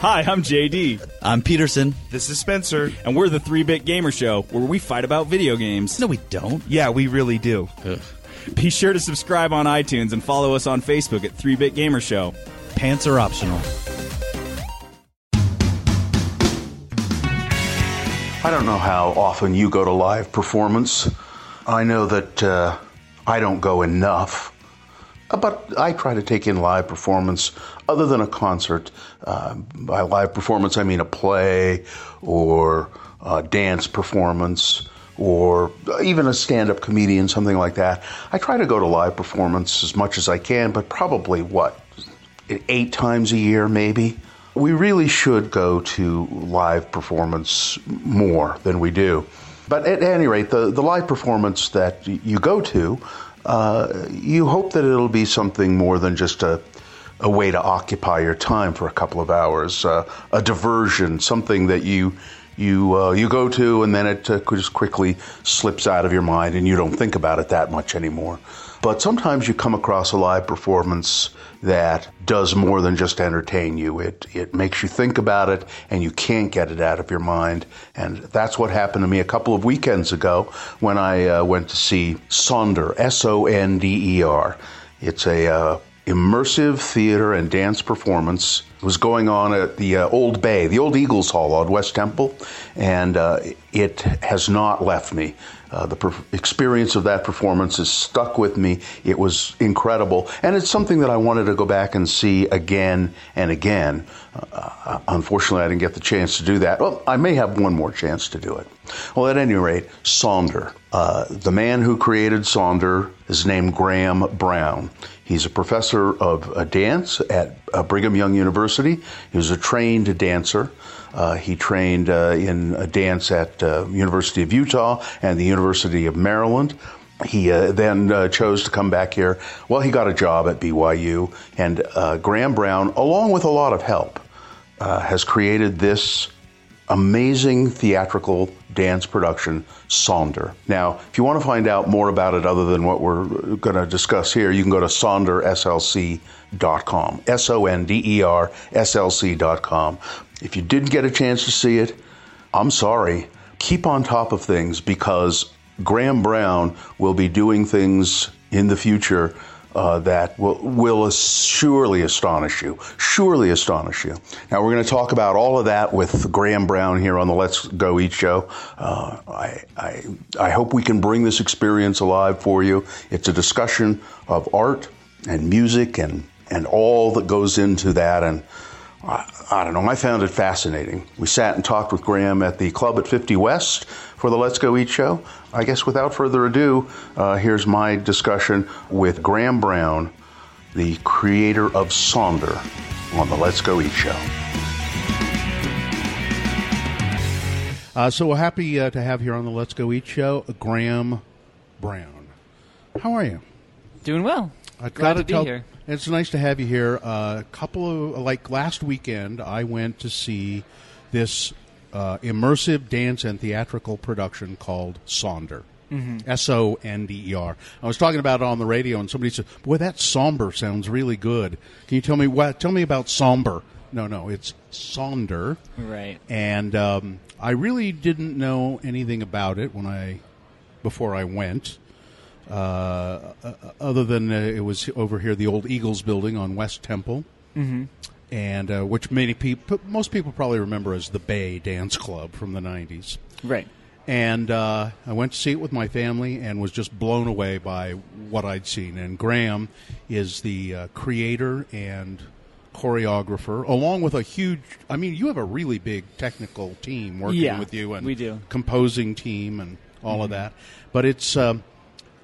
Hi, I'm JD. I'm Peterson. This is Spencer. And we're the 3 Bit Gamer Show, where we fight about video games. No, we don't. Yeah, we really do. Ugh. Be sure to subscribe on iTunes and follow us on Facebook at 3 Bit Gamer Show. Pants are optional. I don't know how often you go to live performance. I know that uh, I don't go enough. Uh, But I try to take in live performance other than a concert. Uh, by live performance, I mean a play or a dance performance or even a stand up comedian, something like that. I try to go to live performance as much as I can, but probably what, eight times a year, maybe? We really should go to live performance more than we do. But at any rate, the, the live performance that you go to, uh, you hope that it'll be something more than just a, a way to occupy your time for a couple of hours, uh, a diversion, something that you you uh, you go to and then it uh, just quickly slips out of your mind and you don't think about it that much anymore. But sometimes you come across a live performance that does more than just entertain you. It it makes you think about it and you can't get it out of your mind. And that's what happened to me a couple of weekends ago when I uh, went to see Sonder, S O N D E R. It's a uh, immersive theater and dance performance was going on at the uh, Old Bay, the old Eagles Hall on West Temple, and uh, it has not left me. Uh, the per- experience of that performance has stuck with me. It was incredible, and it's something that I wanted to go back and see again and again. Uh, unfortunately, I didn't get the chance to do that. Well, I may have one more chance to do it. Well, at any rate, Sonder, uh, the man who created Sonder, is named Graham Brown. He's a professor of uh, dance at uh, Brigham Young University. He was a trained dancer. Uh, he trained uh, in dance at uh, University of Utah and the University of Maryland. He uh, then uh, chose to come back here. Well, he got a job at BYU, and uh, Graham Brown, along with a lot of help, has created this amazing theatrical dance production, Sonder. Now, if you want to find out more about it other than what we're going to discuss here, you can go to sonderslc.com. S O N D E R S L C.com. If you didn't get a chance to see it, I'm sorry. Keep on top of things because Graham Brown will be doing things in the future uh, that will, will surely astonish you. Surely astonish you. Now, we're going to talk about all of that with Graham Brown here on the Let's Go Eat show. Uh, I, I, I hope we can bring this experience alive for you. It's a discussion of art and music and, and all that goes into that. And I don't know, I found it fascinating. We sat and talked with Graham at the club at 50 West for the Let's Go Eat show. I guess without further ado, uh, here's my discussion with Graham Brown, the creator of Sonder, on the Let's Go Eat show. Uh, so we're happy uh, to have here on the Let's Go Eat show Graham Brown. How are you? Doing well. I've Glad gotta to be tell- here. It's nice to have you here. Uh, a couple of like last weekend, I went to see this uh, immersive dance and theatrical production called Sonder. Mhm. S O N D E R. I was talking about it on the radio, and somebody said, "Boy, that somber sounds really good." Can you tell me what? Tell me about somber. No, no, it's Sonder. Right. And um, I really didn't know anything about it when I before I went. Uh, other than uh, it was over here, the old Eagles building on West Temple, Mhm. and uh, which many people, most people probably remember as the Bay Dance Club from the '90s. Right. And uh, I went to see it with my family and was just blown away by what I'd seen. And Graham is the uh, creator and choreographer, along with a huge. I mean, you have a really big technical team working Yeah, with you, and we do. composing team and all of Mhm. that. But it's, um,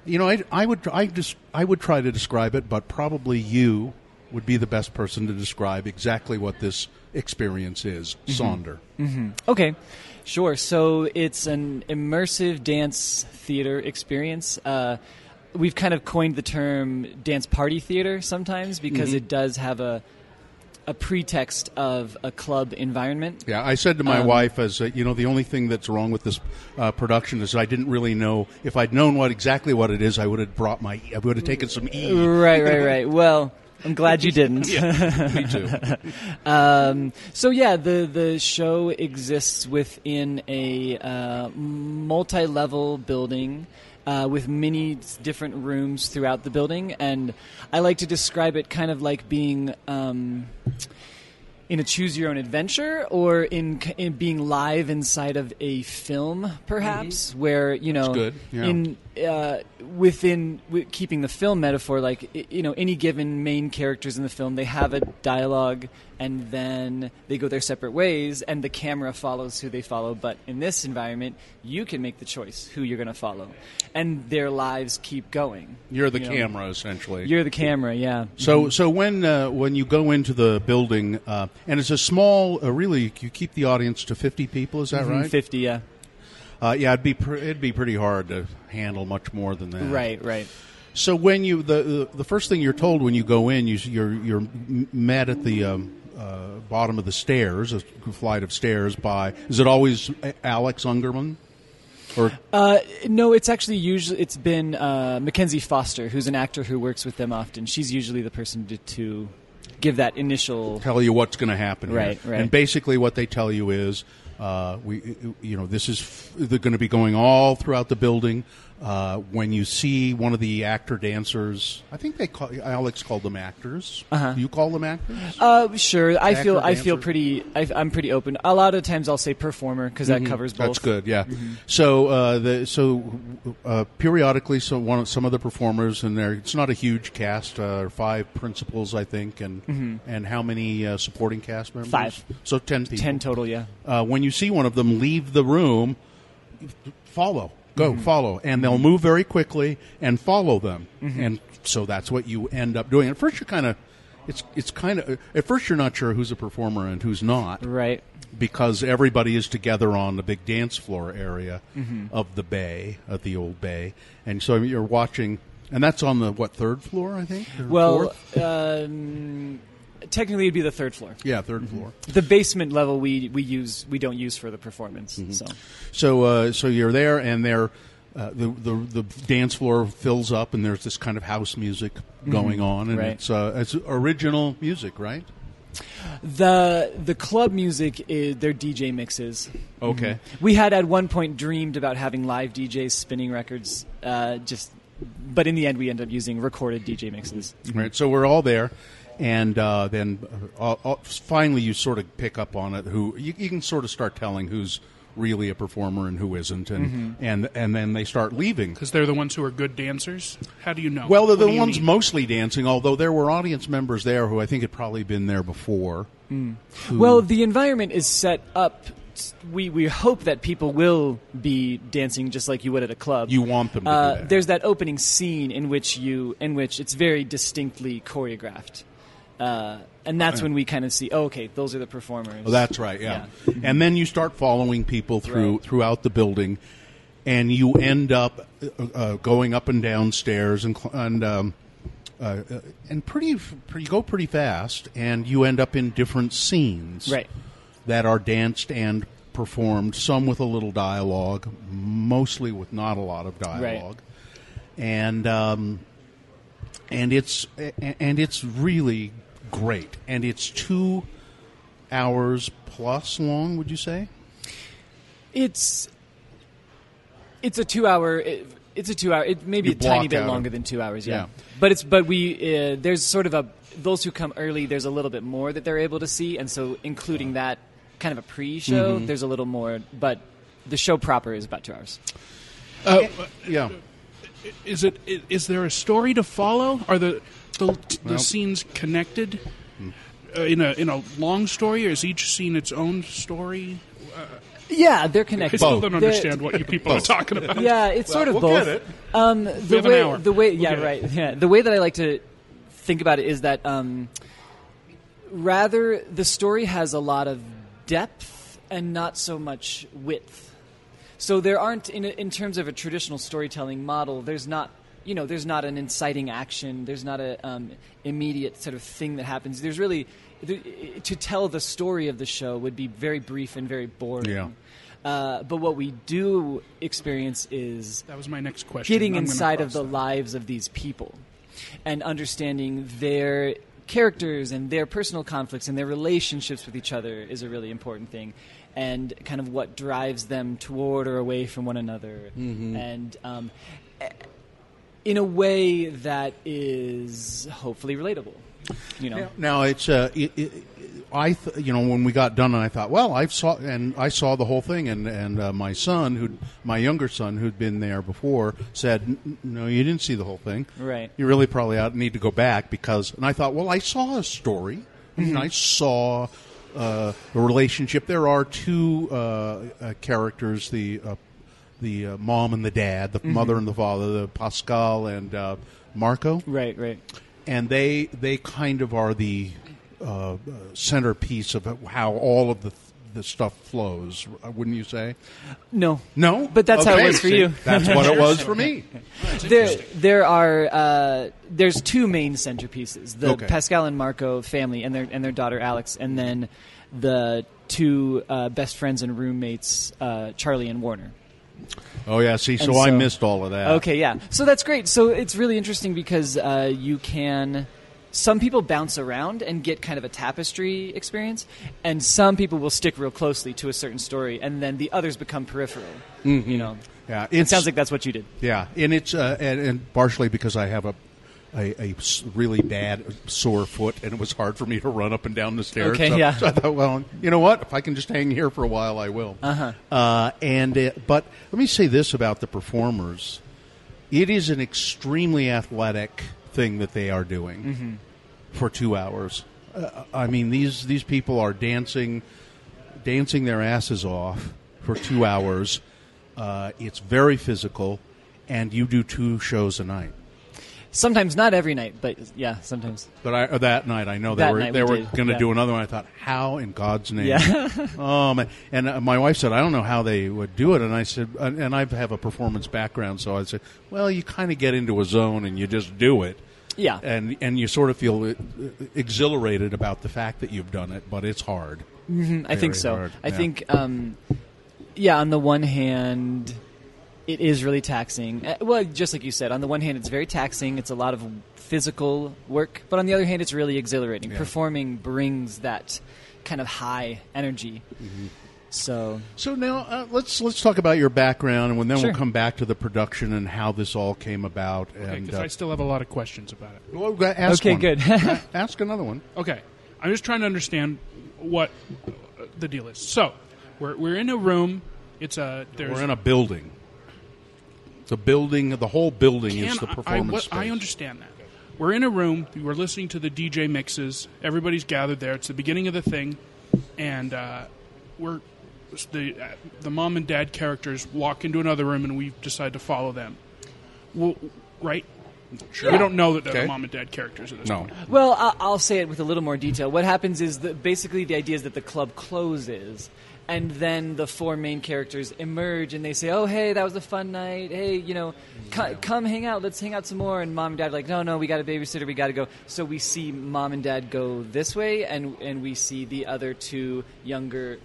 you know, I, I would I just I would try to describe it, but probably you would be the best person to describe exactly what this experience is, Mhm. Sonder. hmm Okay, sure. So it's an immersive dance theater experience. Uh, we've kind of coined the term dance party theater sometimes because Mhm. it does have a a pretext of a club environment. Yeah, I said to my Um, wife, as uh, you know, the only thing that's wrong with this uh, production is I didn't really know. If I'd known what exactly what it is, I would have brought my. I would have taken some E. Right, right, right. Well, I'm glad you didn't. Me too. Um, so yeah, the the show exists within a uh, multi-level building. Uh, with many different rooms throughout the building, and I like to describe it kind of like being um, in a choose your own adventure or in, in being live inside of a film perhaps where you know good, yeah. in uh, within wi- keeping the film metaphor like you know any given main characters in the film they have a dialogue and then they go their separate ways and the camera follows who they follow but in this environment you can make the choice who you're going to follow and their lives keep going You're the You know, camera, essentially. you're the camera yeah So, so when uh, when you go into the building, uh, and it's a small, uh, really, you keep the audience to fifty people. Is that right? 50 yeah Uh, yeah, it'd be pr- it'd be pretty hard to handle much more than that. right right So when you the the, first thing you're told when you go in, you, you're you're m- met at the um, uh, bottom of the stairs, a flight of stairs. By is it always Alex Ungerman? Or Uh, no, it's actually usually it's been uh, Mackenzie Foster, who's an actor who works with them often. She's usually the person to, to give that initial. tell you what's going to happen. here. Right, right. And basically, what they tell you is, uh, we, you know, this is f- they're going to be going all throughout the building. Uh, when you see one of the actor dancers, I think they call Alex called them actors. Uh-huh. Do you call them actors? Uh, sure. I feel I feel pretty. I, I'm pretty open. A lot of times I'll say performer because that covers both. Mm-hmm. That's good. Yeah. So uh, the so uh, periodically, so one of, some of the performers in there. It's not a huge cast. Uh, five principals, I think, and and how many uh, supporting cast members? Five. So ten people. Ten total. Yeah. uh, when you see one of them leave the room, follow, go, mm-hmm. follow, and they'll mm-hmm. move very quickly and follow them, mm-hmm. and so that's what you end up doing. At first, you're kind of, it's it's kind of at first you're not sure who's a performer and who's not Right. because everybody is together on the big dance floor area of the bay, of the old bay, and so you're watching, and that's on the what third floor, I think. Well, fourth? um, technically it'd be the third floor. yeah, 3rd floor. The basement level we we use we don't use for the performance. So So, uh, so you're there, and there, uh, the, the the dance floor fills up, and there's this kind of house music going on, and right. it's uh, it's original music, right? the the club music is their DJ mixes. Okay. We had at one point dreamed about having live DJs spinning records, uh, just, but in the end we ended up using recorded DJ mixes. Right. So we're all there, and uh, then uh, uh, finally you sort of pick up on it. Who you, you can sort of start telling who's really a performer and who isn't, and and and then they start leaving. Because they're the ones who are good dancers. How do you know? Well, they're What the ones mean? mostly dancing, although there were audience members there who I think had probably been there before. who- Well, the environment is set up. We we hope that people will be dancing just like you would at a club. You want them to Uh, do that. There's that opening scene in which you in which it's very distinctly choreographed, uh, and that's when we kind of see. Oh, okay, those are the performers. Oh, that's right. Yeah. And then you start following people through Right. throughout the building, and you end up uh, uh, going up and down stairs and and um, uh, uh, and pretty pretty go pretty fast, and you end up in different scenes Right. that are danced and performed. Some with a little dialogue, mostly with not a lot of dialogue, and. Um, and it's and it's really great, and it's two hours plus long. Would you say? It's it's a two hour. It, it's a two hour. It maybe a tiny bit longer a- than two hours. Yeah. Yeah. But it's but we uh, there's sort of a those who come early. There's a little bit more that they're able to see, and so including that kind of a pre-show, Mm-hmm. there's a little more. But the show proper is about two hours. Uh, Yeah. is it is there a story to follow? Are the the, the Well- scenes connected uh, in a in a long story, or is each scene its own story? Yeah, they're I connected. still don't They're- understand what you people are talking about. Yeah, it's sort of we'll both. get it. Um, the have an way, hour. the way, We'll yeah, right. Yeah, the way that I like to think about it is that um, rather the story has a lot of depth and not so much width. So there aren't, in, in terms of a traditional storytelling model, there's not, you know, there's not an inciting action. There's not a um, immediate sort of thing that happens. There's really there, to tell the story of the show would be very brief and very boring. Yeah. Uh, but what we do experience is That was my next question. getting I'm inside of the that. lives of these people and understanding their characters and their personal conflicts and their relationships with each other is a really important thing, and kind of what drives them toward or away from one another, and um, in a way that is hopefully relatable. You know, Now it's uh, it, it, I th- you know when we got done and I thought well I saw and I saw the whole thing and and uh, my son who my younger son who'd been there before said no you didn't see the whole thing Right. you really probably ought, need to go back because and I thought well I saw a story I mean I saw uh, the relationship there are two uh, uh, characters the uh, the uh, mom and the dad the mother and the father the Pascal and uh, Marco right, right. and they they kind of are the uh, centerpiece of how all of the the stuff flows. Wouldn't you say? No, No, But that's how it Okay, was for see, you. That's what it was for me. there there are uh, there's two main centerpieces: the Okay. Pascal and Marco family and their and their daughter Alex, and then the two uh, best friends and roommates, uh, Charlie and Warner. Oh yeah, see, so, And I missed all of that. Okay, yeah. So that's great. So it's really interesting because uh, you can. Some people bounce around and get kind of a tapestry experience, and some people will stick real closely to a certain story, and then the others become peripheral. You know, Yeah, it sounds like that's what you did. Yeah, and it's uh, and, and partially because I have a, a a really bad sore foot, and it was hard for me to run up and down the stairs. Okay, so, yeah. so I thought, well, you know what? If I can just hang here for a while, I will. Uh-huh. Uh And uh, but let me say this about the performers: it is an extremely athletic thing that they are doing Mm-hmm. for two hours. Uh, I mean, these these people are dancing, dancing their asses off for two hours. Uh, it's very physical, and you do two shows a night. Sometimes not every night, but yeah, sometimes. But I, uh, that night, I know they That were night they we were did, going to yeah. do another one. I thought, how in God's name? Yeah. oh man! And uh, my wife said, I don't know how they would do it. And I said, and and I have a performance background, so I said, well, you kind of get into a zone and you just do it. Yeah. And and you sort of feel uh, exhilarated about the fact that you've done it, but it's hard. I think Very so. hard, I yeah. think, um, yeah. On the one hand, it is really taxing. Uh, Well, just like you said, on the one hand, it's very taxing. It's a lot of physical work, but on the other hand, it's really exhilarating. Yeah. Performing brings that kind of high energy. Mm-hmm. So So now uh, let's let's talk about your background, and then Sure. we'll come back to the production and how this all came about. And because uh, I still have a lot of questions about it. well, ask Okay, one. good. Ask another one. Okay, I'm just trying to understand what uh, the deal is. So, we're we're in a room. It's a there's We're in a building. The building, the whole building is the performance I, what- space. I understand that. We're in a room. We're listening to the DJ mixes. Everybody's gathered there. It's the beginning of the thing, and uh, we're the uh, the mom and dad characters walk into another room, and we decide to follow them. Well, right? Sure. We don't know that they're Okay. the mom and dad characters at this No. point. Well, I- I'll say it with a little more detail. What happens is that basically the idea is that the club closes, and then the four main characters emerge, and they say, "Oh, hey, that was a fun night. Hey, you know, mm, co- come hang out. Let's hang out some more." And mom and dad are like, "No, no, we got a babysitter. We got to go." So we see mom and dad go this way, and and we see the other two younger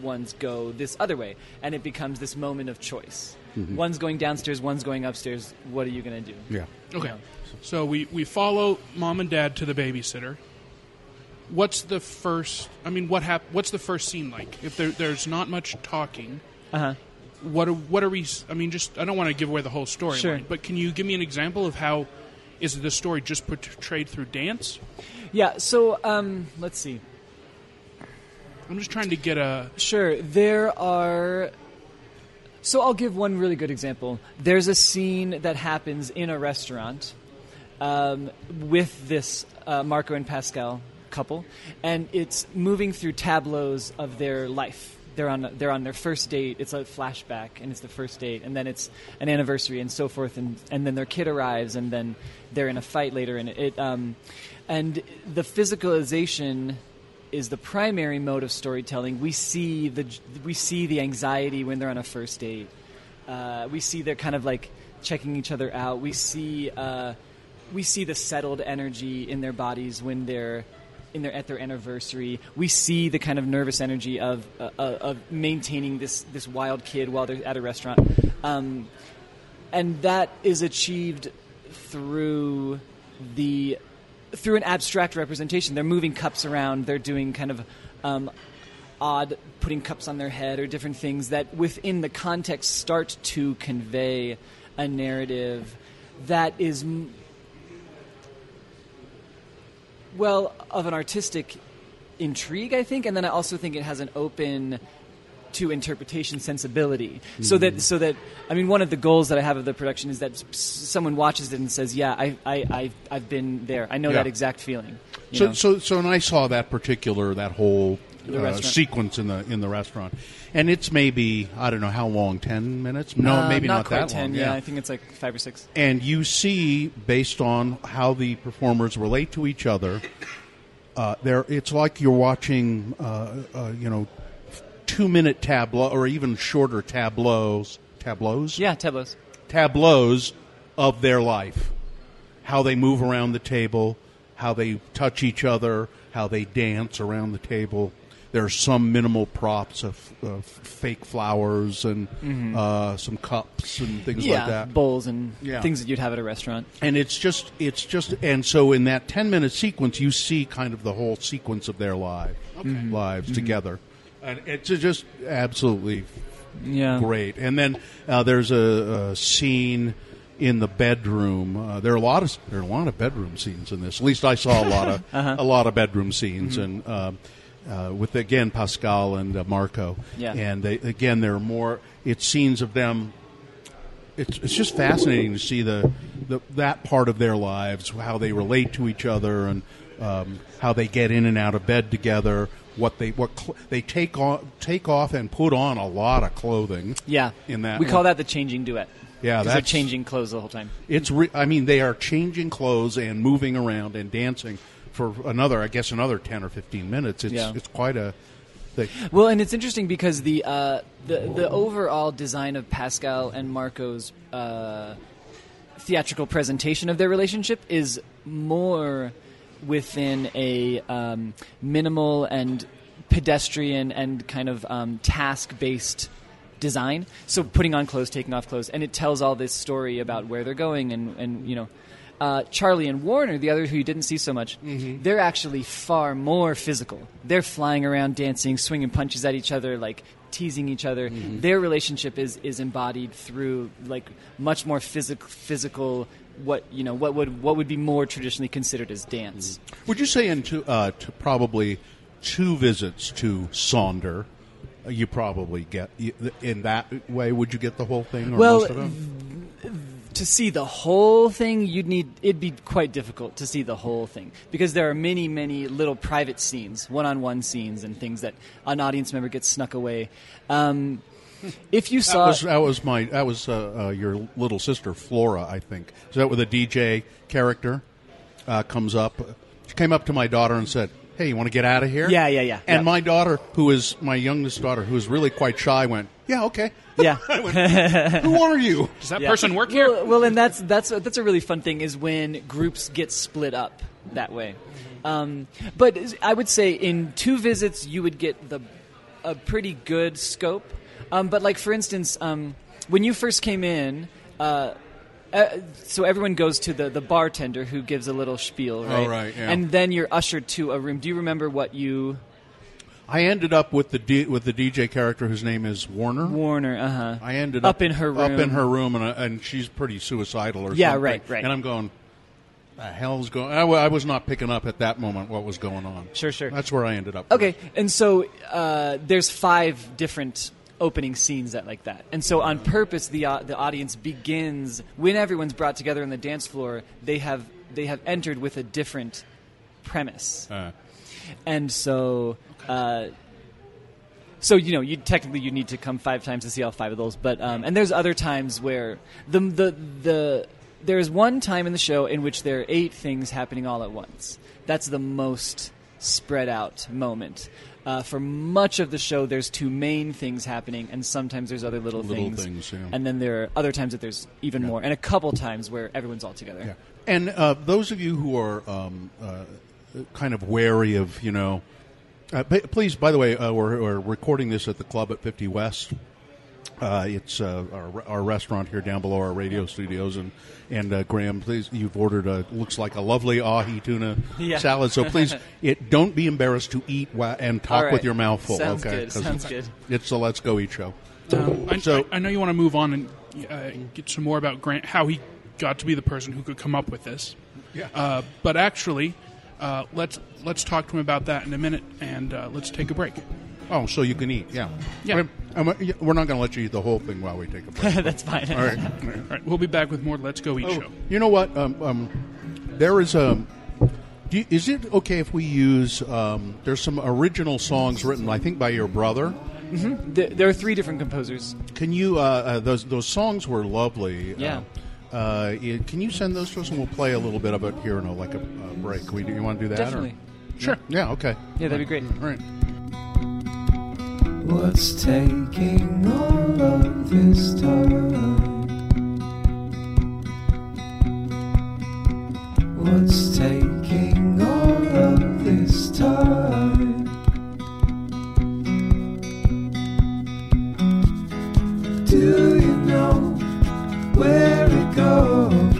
ones go this other way, and it becomes this moment of choice. Mm-hmm. One's going downstairs, one's going upstairs. What are you going to do? Yeah. Okay. So we, we follow mom and dad to the babysitter. What's the first? I mean, what hap- What's the first scene like? If there, there's not much talking, Uh huh. what are, what are we? I mean, just I don't want to give away the whole story. Sure. But can you give me an example of how is the story just portrayed through dance? Yeah. So um, let's see. I'm just trying to get a. Sure. There are. So I'll give one really good example. There's a scene that happens in a restaurant um, with this uh, Marco and Pascal couple, and it's moving through tableaus of their life. They're on they're on their first date. It's a flashback, and it's the first date, and then it's an anniversary, and so forth, and and then their kid arrives, and then they're in a fight later, and it um, and the physicalization is the primary mode of storytelling. We see the we see the anxiety when they're on a first date. Uh, we see they're kind of like checking each other out. We see uh, we see the settled energy in their bodies when they're in their at their anniversary. We see the kind of nervous energy of uh, uh, of maintaining this this wild kid while they're at a restaurant, um, and that is achieved through the through an abstract representation. They're moving cups around. They're doing kind of um, odd, putting cups on their head or different things that, within the context, start to convey a narrative that is, m- well, of an artistic intrigue, I think, and then I also think it has an open to interpretation sensibility so that mm-hmm. so that i mean one of the goals that i have of the production is that someone watches it and says yeah i i i've, I've been there i know Yeah. that exact feeling So, know? so, so, and I saw that particular that whole uh, sequence in the in the restaurant, and it's maybe I don't know how long, ten minutes? No, Uh, maybe not, not, that 10 long. yeah. i think it's like five or six. And you see based on how the performers relate to each other uh, there it's like you're watching uh, uh, you know two minute tableau or even shorter tableaus tableaus? Yeah tableaus. Tableaus of their life. How they move around the table how they touch each other how they dance around the table there's some minimal props of, of fake flowers and uh, some cups and things Mm-hmm. yeah like that. bowls and Yeah. things that you'd have at a restaurant. And it's just it's just and so in that 10 minute sequence you see kind of the whole sequence of their life lives together. And it's just absolutely yeah. great. And then uh, there's a, a scene in the bedroom. Uh, there are a lot of there are a lot of bedroom scenes in this. At least I saw a lot of Uh-huh. a lot of bedroom scenes and um, uh, with again Pascal and uh, Marco Yeah. and they, again there are more it's scenes of them it's, it's just fascinating to see the, the that part of their lives, how they relate to each other, and um, how they get in and out of bed together. What they what cl- they take on take off and put on a lot of clothing. yeah in that we call that the changing duet Yeah, they're changing clothes the whole time It's re- I mean they are changing clothes and moving around and dancing for another I guess another ten or fifteen minutes. It's Yeah. it's quite a thing. Well, and it's interesting because the uh, the the overall design of Pascal and Marco's uh, theatrical presentation of their relationship is more within a um, minimal and pedestrian and kind of um, task based design. So putting on clothes, taking off clothes, and it tells all this story about where they're going and and you know. Uh, Charlie and Warner, the other who you didn't see so much, they're actually far more physical. They're flying around, dancing, swinging punches at each other, like teasing each other. Their relationship is is embodied through like much more physical, physical. What you know, what would what would be more traditionally considered as dance. Would you say in two, uh, to probably two visits to Sonder, uh, you probably get in that way? Would you get the whole thing or Well, most of it? To see the whole thing, you'd need it'd be quite difficult to see the whole thing because there are many, many little private scenes, one-on-one scenes, and things that an audience member gets snuck away. Um, if you That saw, was that was my that was uh, uh, your little sister Flora, I think. Is that with a DJ character uh, comes up? She came up to my daughter and said, "Hey, you want to get out of here?" Yeah, yeah, yeah. And Yeah. my daughter, who is my youngest daughter, who is really quite shy, went, "Yeah, okay." yeah, Who are you? Does that yeah. person work here? Well, well, and that's that's that's a really fun thing is when groups get split up that way. Um, but I would say in two visits you would get the a pretty good scope. Um, but like for instance, um, when you first came in. Uh, uh, so everyone goes to the, the bartender who gives a little spiel, right? Oh, right, yeah. And then you're ushered to a room. Do you remember what you I ended up with the D, with the DJ character whose name is Warner. Warner? Uh huh. I ended Up up, in her room. up in her room, and, I- and she's pretty suicidal or Yeah, something. right, right. And I'm going, the hell's going? I was not picking up at that moment what was going on. Sure, sure. That's where I ended up. Okay, and so uh, there's five different opening scenes that like that, and so on purpose, the uh, the audience begins when everyone's brought together on the dance floor. They have they have entered with a different premise, Uh, and so. Uh, so you know, you technically you need to come five times to see all five of those, but um, and there's other times where the the the there's one time in the show in which there are eight things happening all at once. That's the most spread out moment. Uh, for much of the show, there's two main things happening, and sometimes there's other little, Little things. things, yeah. And then there are other times that there's even more, and a couple times where everyone's all together. Yeah. And uh, those of you who are um, uh, kind of wary of, you know, uh, please, by the way, uh, we're, we're recording this at the club at 50 West. Uh, it's uh, our, our restaurant here down below our radio studios, and and uh, Graham, please, you've ordered a looks like a lovely ahi tuna Yeah. salad. So please, it don't be embarrassed to eat wa- and talk All right. with your mouth full. Sounds okay, good, 'Cause sounds good. It's a let's go eat show. Um, I, So- I, I know you want to move on and uh, get some more about Grant, how he got to be the person who could come up with this. Yeah. Uh, but actually, uh, let's let's talk to him about that in a minute, and uh, let's take a break. Oh, so you can eat? Yeah. Yeah. We're, we're not going to let you eat the whole thing while we take a break. That's fine. All right. All right, we'll be back with more Let's Go Eat Oh, Show. you know what? Um, um, there is a. Do you, is it okay if we use? Um, there's some original songs written, I think, by your brother. There, there are three different composers. Can you? Uh, uh, those those songs were lovely. Yeah. Uh, uh, it- can you send those to us, and we'll play a little bit of it here in a like a, uh break? We, do you want to do that? or- Definitely. Sure. Yeah. Okay. Yeah, that'd be great. All right. What's taking all of this time? What's taking all of this time? Do you know where it goes?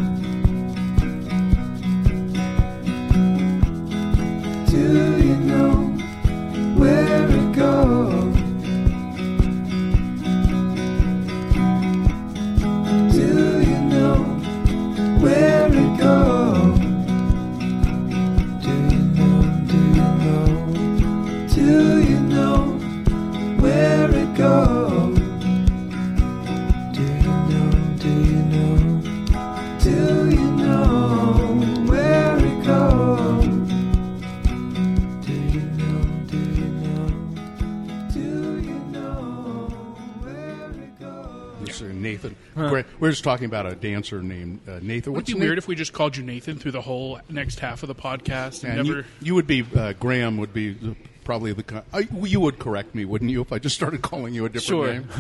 Gra- just talking about a dancer named uh, Nathan. Would it be Na- weird if we just called you Nathan through the whole next half of the podcast and And never? you, you would be uh, Graham. Would be the, probably the. ki- I, you would correct me, wouldn't you, if I just started calling you a different Sure. name?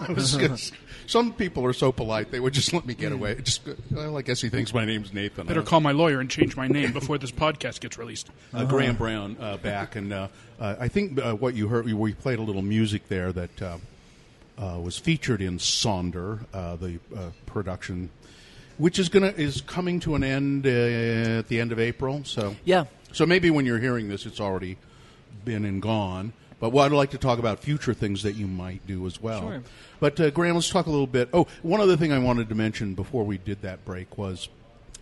I was just- some people are so polite; they would just let me get away. Just, well, I guess he thinks my name's Nathan. Better Uh, call my lawyer and change my name before this podcast gets released. uh, Graham Brown uh, back, and uh, uh, I think uh, what you heard, we played a little music there that was featured in Sonder, uh, the uh, production, which is gonna is coming to an end uh, at the end of April. So Yeah. so maybe when you're hearing this, it's already been and gone. But what I'd like to talk about future things that you might do as well. Sure. But uh, Graham, let's talk a little bit. Oh, one other thing I wanted to mention before we did that break was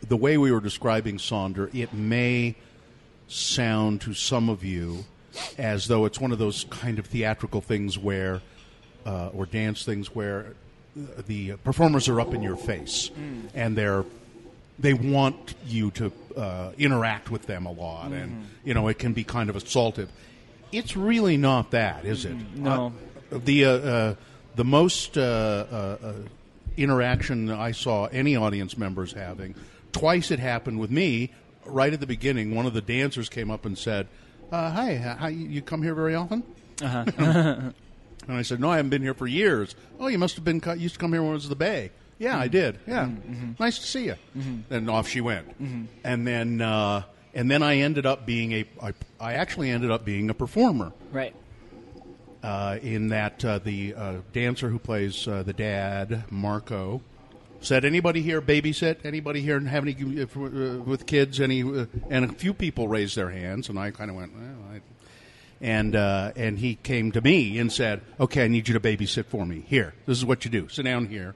the way we were describing Sonder. It may sound to some of you as though it's one of those kind of theatrical things where, uh, or dance things where the performers are up in your face and they're they want you to uh, interact with them a lot, and you know it can be kind of assaultive. It's really not that, is it? No. Uh, the uh, uh, the most uh, uh, uh, interaction I saw any audience members having twice it happened with me. Right at the beginning, one of the dancers came up and said, uh, "Hi, how, you you come here very often?" And I said, "No, I haven't been here for years." Oh, you must have been used to come here when it was the Bay. Yeah, I did. Yeah, nice to see you. And off she went. And then, uh, and then I ended up being a. I, I actually ended up being a performer. Right. Uh, in that uh, the uh, dancer who plays uh, the dad, Marco, said, "Anybody here babysit? Anybody here have any uh, with kids? Any?" Uh, and a few people raised their hands, and I kind of went, well, I, and uh, and he came to me and said, "Okay, I need you to babysit for me. Here, this is what you do. Sit down here."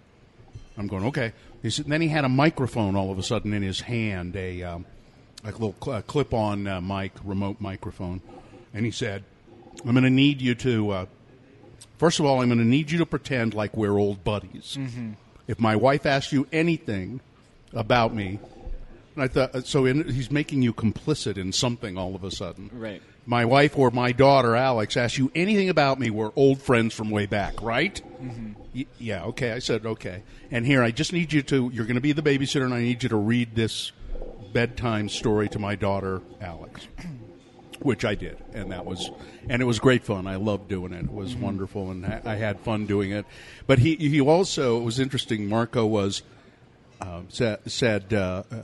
I'm going, "Okay." He said, then he had a microphone all of a sudden in his hand, a um, like a little cl- uh, clip-on uh, mic, remote microphone, and he said, "I'm going to need you to." Uh, First of all, I'm going to need you to pretend like we're old buddies. If my wife asks you anything about me, and I thought, uh, so in, he's making you complicit in something all of a sudden. Right. My wife or my daughter, Alex, asks you anything about me, we're old friends from way back, right? Y- yeah, okay. I said, okay. And here, I just need you to, you're going to be the babysitter, and I need you to read this bedtime story to my daughter, Alex which I did, and that was, and it was great fun. I loved doing it. It was wonderful, and I, I had fun doing it. But he, he also it was interesting. Marco was uh, said, said uh, uh,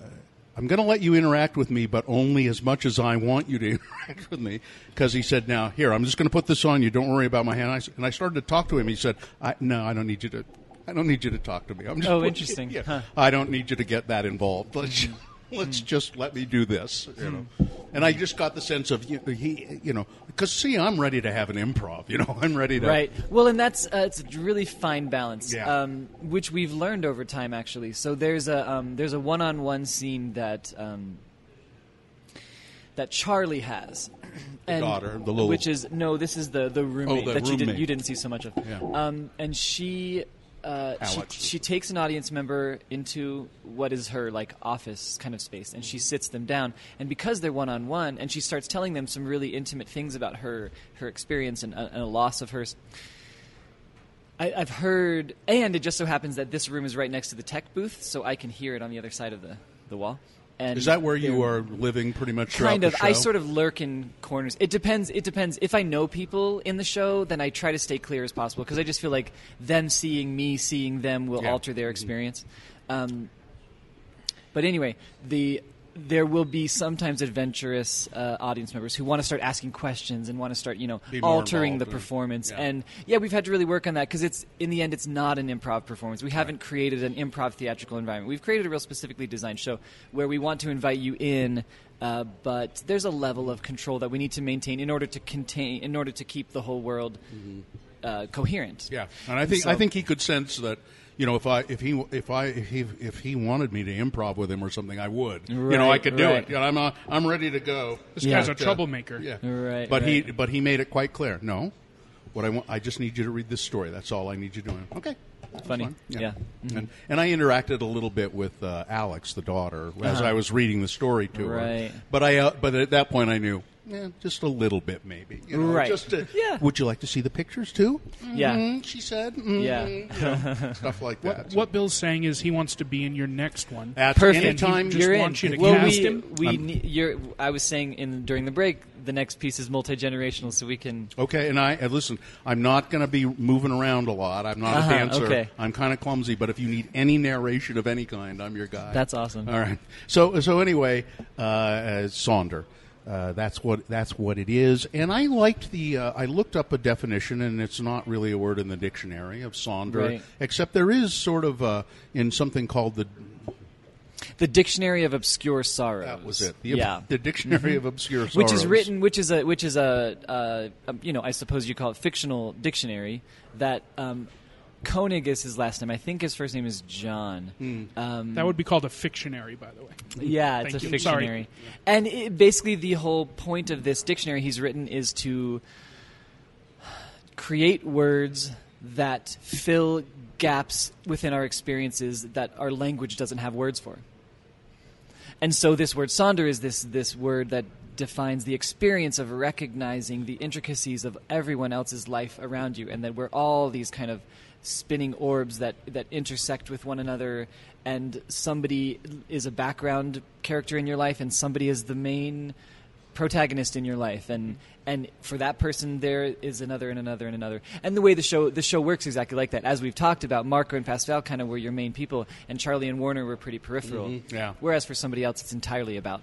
I'm going to let you interact with me, but only as much as I want you to interact with me. Because he said, "Now here, I'm just going to put this on you. Don't worry about my hand." And I started to talk to him. He said, I, "No, I don't need you to. I don't need you to talk to me. I'm just Oh, interesting. Yeah, Huh. I don't need you to get that involved. Let's Mm-hmm. let's just let me do this." You know. And I just got the sense of you know, he, you know, because see, I'm ready to have an improv. You know, I'm ready to. Right. Well, and that's uh, it's a really fine balance, Yeah. um, which we've learned over time. Actually, so there's a um, there's a one-on-one scene that um, that Charlie has. and daughter, the little- which is no, this is the the roommate the that you didn't you didn't see so much of. Yeah. Um, and she. Uh, she, she takes an audience member into what is her like office kind of space and she sits them down. And because they're one on one and she starts telling them some really intimate things about her her experience and, a- and a loss of hers I, I've heard, and it just so happens that this room is right next to the tech booth, so I can hear it on the other side of the, the wall. And Is that where you they're- living pretty much Kind the of. show? I sort of lurk in corners. It depends. It depends. If I know people in the show, then I try to stay clear as possible because I just feel like them seeing me, seeing them, will Yeah. alter their experience. Um, but anyway, the there will be sometimes adventurous uh, audience members who want to start asking questions and want to start, you know, altering the performance. yeah. And yeah, we've had to really work on that because it's in the end, it's not an improv performance. We haven't created an improv theatrical environment. We've created a real specifically designed show where we want to invite you in. Uh, but there's a level of control that we need to maintain in order to contain, in order to keep the whole world uh, coherent. Mm-hmm. Yeah, and I think So- I think he could sense that. You know, if I if he if I if he, if he wanted me to improv with him or something, I would. you know, I could do right. it. You know, I'm uh, I'm ready to go. This guy's a troublemaker. yeah, Right, But he but he made it quite clear. No, what I want, I just need you to read this story. That's all I need you doing. Okay. That's Funny. fine. Yeah. Mm-hmm. And, and I interacted a little bit with uh, Alex, the daughter, as I was reading the story to her. Uh-huh. Right. But I uh, but at that point I knew. Yeah, just a little bit, maybe. You know, Right. Just to, Yeah. Would you like to see the pictures too? Yeah. Mhm, she said. Mhm, Yeah. you know, stuff like that. What, what Bill's saying is he wants to be in your next one. At Perfect. any time, Just you're want in. you to well, cast we, him? We, I'm- ne- you're, I was saying in during the break, the next piece is multi generational, so we can. Okay, and I and listen. I'm not going to be moving around a lot. I'm not Uh-huh, a dancer. okay. I'm kind of clumsy, but if you need any narration of any kind, I'm your guy. That's awesome. All right. So so anyway, uh, uh, Sonder. Uh, that's what that's what it is, and I liked the. Uh, I looked up a definition, and it's not really a word in the dictionary of Sonder, Right. except there is sort of uh, in something called the. The Dictionary of Obscure Sorrows. That was it. The, yeah. the dictionary of obscure sorrows, which is written, which is a, which is a, uh, you know, I suppose you call it fictional dictionary. That um, Koenig is his last name. I think his first name is John. Hmm. Um, That would be called a fictionary, by the way. Yeah, it's a you. Sorry. fictionary. And it, basically, the whole point of this dictionary he's written is to create words that fill gaps within our experiences that our language doesn't have words for. And so, this word sonder is this this word that defines the experience of recognizing the intricacies of everyone else's life around you, and that we're all these kind of spinning orbs that that intersect with one another. And somebody is a background character in your life, and somebody is the main protagonist in your life and and for that person there is another and another and another and the way the show the show works exactly like that as we've talked about marco and pascal kind of were your main people and charlie and warner were pretty peripheral Mhm, yeah. whereas for somebody else it's entirely about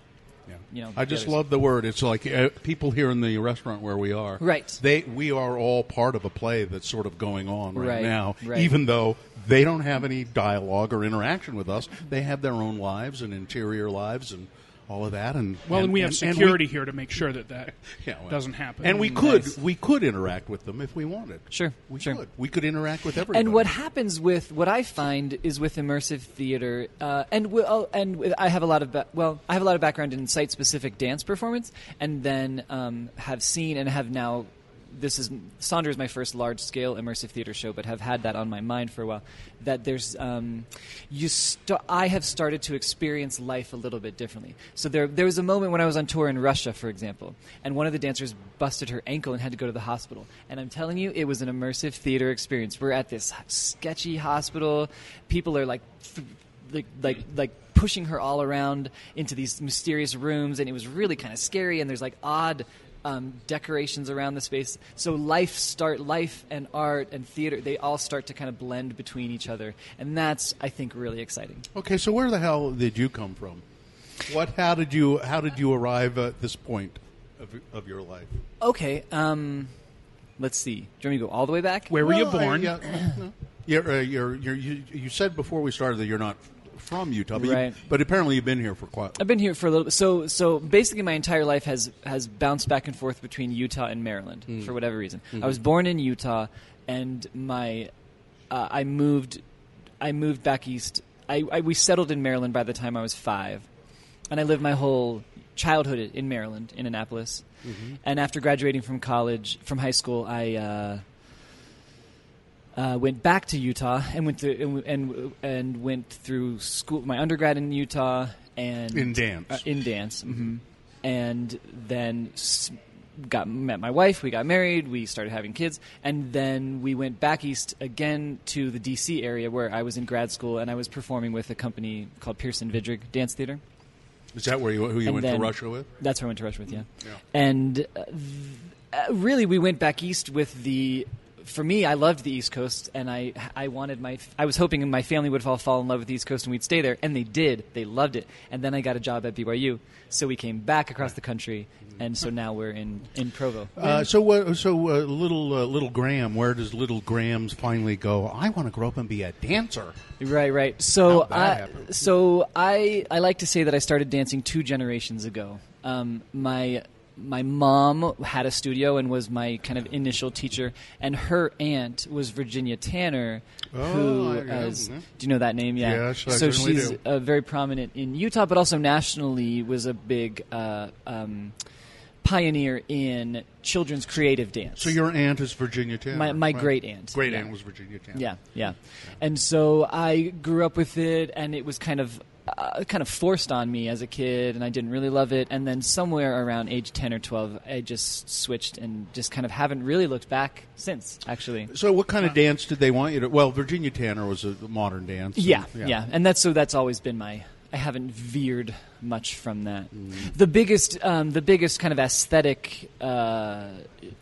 Yeah. you know I just others. love the word. It's like uh, people here in the restaurant where we are. Right. They we are all part of a play that's sort of going on right, Right, now. right. Even though they don't have any dialogue or interaction with us, they have their own lives and interior lives and all of that. And Well, and, we have and security here to make sure that that Yeah, well, doesn't happen. And we could Nice. we could interact with them if we wanted. Sure, we sure. could. We could interact with everybody. And what happens with what I find is with immersive theater, uh, and wi- oh, and with, I have a lot of ba- well, I have a lot of background in site specific dance performance, and then um, have seen and have now. This is Sonder is my first large scale immersive theater show, but have had that on my mind for a while. That there's um, you st- I have started to experience life a little bit differently. So there there was a moment when I was on tour in Russia, for example, and one of the dancers busted her ankle and had to go to the hospital. And I'm telling you, it was an immersive theater experience. We're at this sketchy hospital. People are like. Th- like, like like pushing her all around into these mysterious rooms and it was really kind of scary and there's like odd um, decorations around the space so life start life and art and theater they all start to kind of blend between each other and that's i think really exciting Okay, so where the hell did you come from? What? How did you? How did you arrive at this point of, of your life? Okay, um, let's see. Do you want me to go all the way back? Where were you Well, I- born? yeah, no. You're, uh, you're, you're, you, you said before we started that you're not from Utah, but, you- but apparently you've been here for quite. I've been here for a little bit. So, so basically, my entire life has has bounced back and forth between Utah and Maryland for whatever reason. I was born in Utah, and my uh, I moved I moved back east. I, I we settled in Maryland by the time I was five, and I lived my whole childhood in Maryland in Annapolis. And after graduating from college, from high school, I. Uh, uh, went back to Utah and went to and, and and went through school my undergrad in Utah and In dance. uh, in dance hmm and then got met my wife we got married we started having kids and then we went back east again to the DC area where I was in grad school and I was performing with a company called Pearson Widrig Dance Theater Is that where you who you And went then- to Russia with? that's where I went to Russia with, yeah. And uh, th- uh, really, we went back east with the. For me, I loved the East Coast, and I I wanted my I was hoping my family would all fall in love with the East Coast and we'd stay there, and they did. They loved it, and then I got a job at BYU, so we came back across the country, and so now we're in in Provo. Uh, so, uh, so uh, little uh, little Graham, where does little Graham's finally go? I want to grow up and be a dancer. Right, right. So, I, so I, I like to say that I started dancing two generations ago. Um, my, my mom had a studio and was my kind of initial teacher, and her aunt was Virginia Tanner, who Oh, yeah, do you know that name? Yeah. Yes, I so she's uh, very prominent in Utah, but also nationally was a big. Uh, um, Pioneer in children's creative dance. So your aunt is Virginia Tanner. My- my right? great aunt, Great yeah. aunt was Virginia Tanner. Yeah, yeah. And so I grew up with it, and it was kind of uh, kind of forced on me as a kid, and I didn't really love it. And then somewhere around age ten or twelve, I just switched and just kind of haven't really looked back since. Actually, So, what kind of dance did they want you to? Well, Virginia Tanner was a modern dance. yeah, and- yeah, And that's so that's always been my. I haven't veered much from that. Mm. The biggest, um, the biggest kind of aesthetic uh,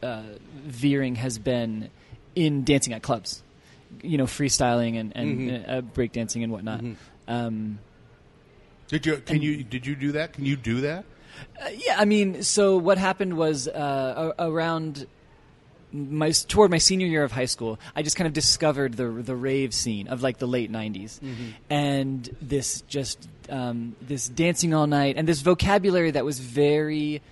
uh, veering has been in dancing at clubs. You know, freestyling and, and Mm-hmm. uh, breakdancing and whatnot. Um, Did you? Can you? Did you do that? Can you do that? Uh, yeah, I mean, so what happened was uh, around my toward my senior year of high school, I just kind of discovered the the rave scene of like the late '90s, and this just um, this dancing all night and this vocabulary that was very.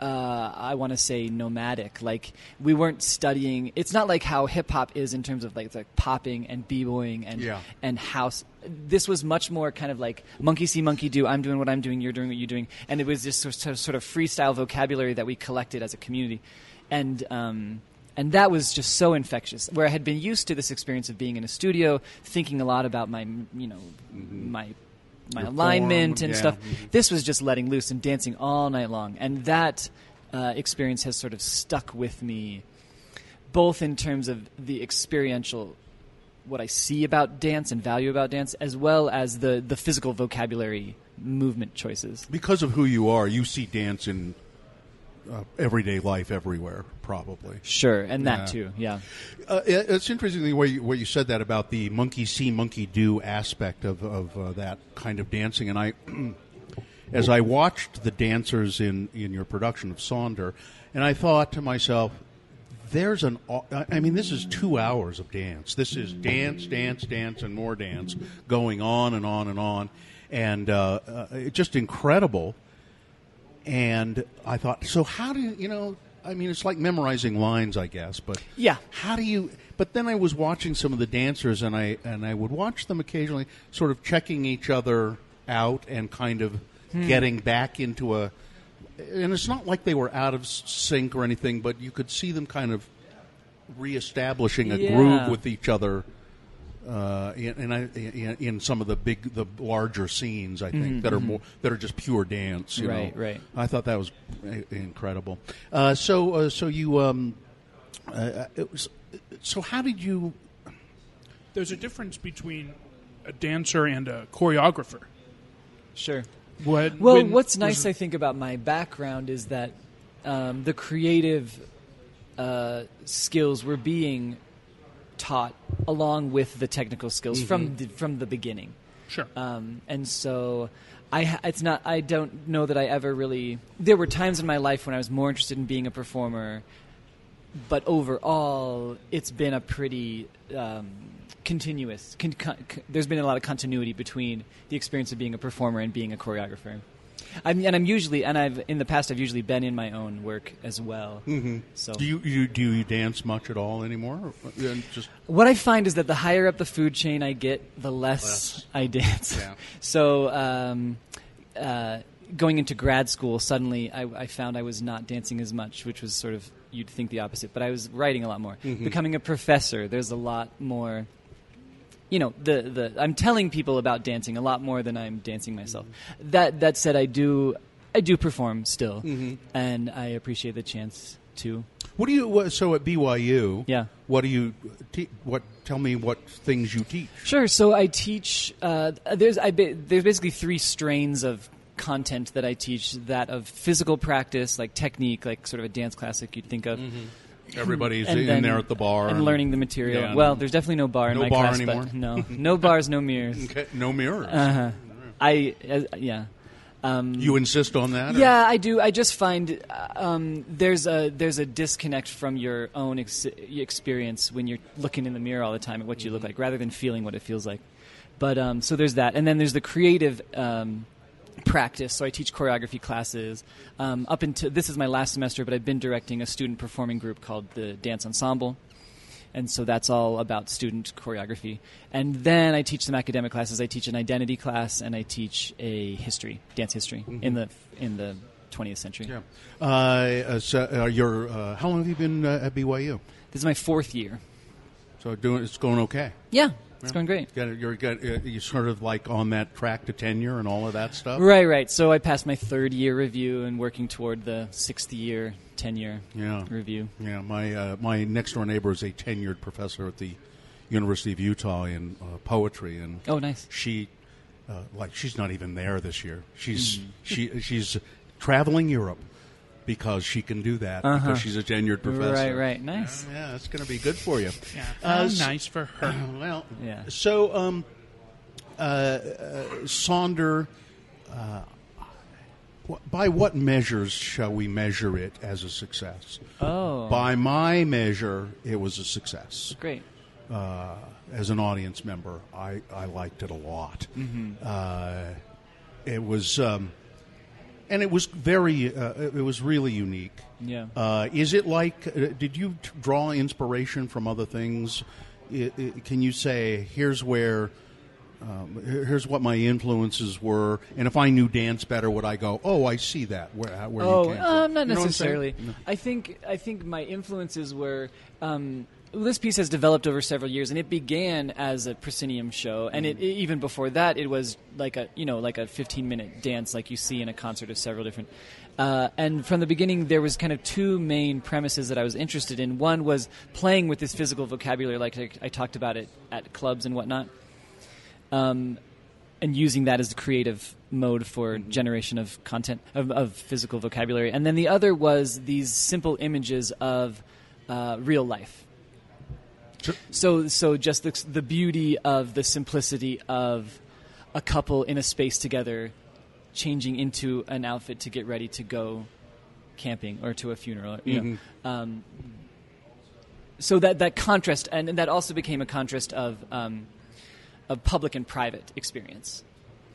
Uh, I want to say nomadic. Like we weren't studying. It's not like how hip hop is in terms of like like popping and b boying and Yeah. and house. This was much more kind of like monkey see, monkey do. I'm doing what I'm doing. You're doing what you're doing. And it was just sort of, sort of freestyle vocabulary that we collected as a community, and um, and that was just so infectious. Where I had been used to this experience of being in a studio, thinking a lot about my you know my my Your alignment form, and yeah. stuff. This was just letting loose and dancing all night long, and that uh, experience has sort of stuck with me both in terms of the experiential what I see about dance and value about dance, as well as the the physical vocabulary movement choices. Because of who you are, you see dance in uh, everyday life everywhere, probably. Sure, and that Yeah. too. Yeah. Uh, it- it's interesting the way you, way you said that about the monkey see, monkey do aspect of, of uh, that kind of dancing. And I, as I watched the dancers in, in your production of Sonder, and I thought to myself, there's an, I mean, this is two hours of dance. This is dance, dance, dance, and more dance going on and on and on. And uh, uh, it's just incredible. And I thought, so how do you, you know, I mean, it's like memorizing lines, I guess, but Yeah. how do you? But then I was watching some of the dancers, and I and I would watch them occasionally, sort of checking each other out and kind of Hmm. getting back into a. And it's not like they were out of sync or anything, but you could see them kind of reestablishing a Yeah. groove with each other. Uh, in, in, I- in, in some of the big, the larger scenes, I think that are more that are just pure dance. You Mm-hmm, Right, know? right. I thought that was uh, incredible. Uh, so, uh, so you, um, uh, it was, so how did you? There's a difference between a dancer and a choreographer. Sure. What, Well, when- what's nice, it- I think, about my background is that um, the creative uh, skills were being taught along with the technical skills from the, from the beginning. Sure. Um, and so I it's not. I don't know that I ever really. There were times in my life when I was more interested in being a performer, but overall, it's been a pretty um, continuous. Con- con- con- there's been a lot of continuity between the experience of being a performer and being a choreographer. I'm, and I'm usually, and I've in the past, I've usually been in my own work as well. Mm-hmm. So Do you, you do you dance much at all anymore? Or, just What I find is that the higher up the food chain I get, the less, I dance. Yeah. so, um, uh, going into grad school, suddenly I, I found I was not dancing as much, which was sort of you'd think the opposite. But I was writing a lot more. Becoming a professor, there's a lot more. You know, the, the I'm telling people about dancing a lot more than I'm dancing myself. That that said, I do I do perform still, and I appreciate the chance to. what do you so at BYU? Yeah. What do you te- what? Tell me what things you teach. Sure. So I teach. Uh, there's I there's basically three strains of content that I teach. That of physical practice, like technique, like sort of a dance classic you'd think of. Everybody's And in then- there at the bar and learning the material. Yeah, well, no- there's definitely no bar in No my bar class, anymore? but no, no bars, no mirrors. Okay, no mirrors. Uh-huh. I uh, yeah. Um, You insist on that? or- yeah, I do. I just find uh, um, there's a there's a disconnect from your own ex- experience when you're looking in the mirror all the time at what you look like, rather than feeling what it feels like. But um, so there's that, and then there's the creative um, practice. So I teach choreography classes. Um, up until this is my last semester, but I've been directing a student performing group called the Dance Ensemble. And so that's all about student choreography. And then I teach some academic classes. I teach an identity class and I teach a history, dance history in the in the 20th century. Yeah. Uh, uh, so, uh, uh, how long have you been uh, at BYU? This is my fourth year. So doing it's going okay. Yeah, it's going great. You're got, uh, you sort of like on that track to tenure and all of that stuff. Right, right. So I passed my third year review and working toward the sixth year tenure Yeah. review. Yeah, my uh, my next door neighbor is a tenured professor at the University of Utah in uh, poetry, and Oh, nice. she, uh, like, she's not even there this year. She's she she's traveling Europe because she can do that because she's a tenured professor. Uh-huh. Right, right. Nice. Yeah, it's going to be good for you. Yeah, Uh, how nice for her. Well, Yeah. So, um, uh, uh, Sonder, uh, by what measures shall we measure it as a success? Oh, By my measure, it was a success. great. Uh, as an audience member, I, I liked it a lot. Uh, it was, um, and it was very, uh, it was really unique. Yeah. Uh, is it like? Uh, did you t- draw inspiration from other things? I, I, can you say, here's where, um, here's what my influences were, and if I knew dance better, would I go, oh, I see that where where oh, you came from? um, not You know what I'm saying? necessarily. I think I think my influences were. Um, this piece has developed over several years, and it began as a proscenium show, and it, even before that, it was like a you know like a 15 minute dance, like you see in a concert of several different. Uh, and from the beginning, there was kind of two main premises that I was interested in. One was playing with this physical vocabulary, like I, I talked about it at clubs and whatnot. Um, and using that as the creative mode for generation of content of, of physical vocabulary and then the other was these simple images of uh, real life Sure. so so just the, the beauty of the simplicity of a couple in a space together changing into an outfit to get ready to go camping or to a funeral you know um, so that that contrast and, and that also became a contrast of um, of public and private experience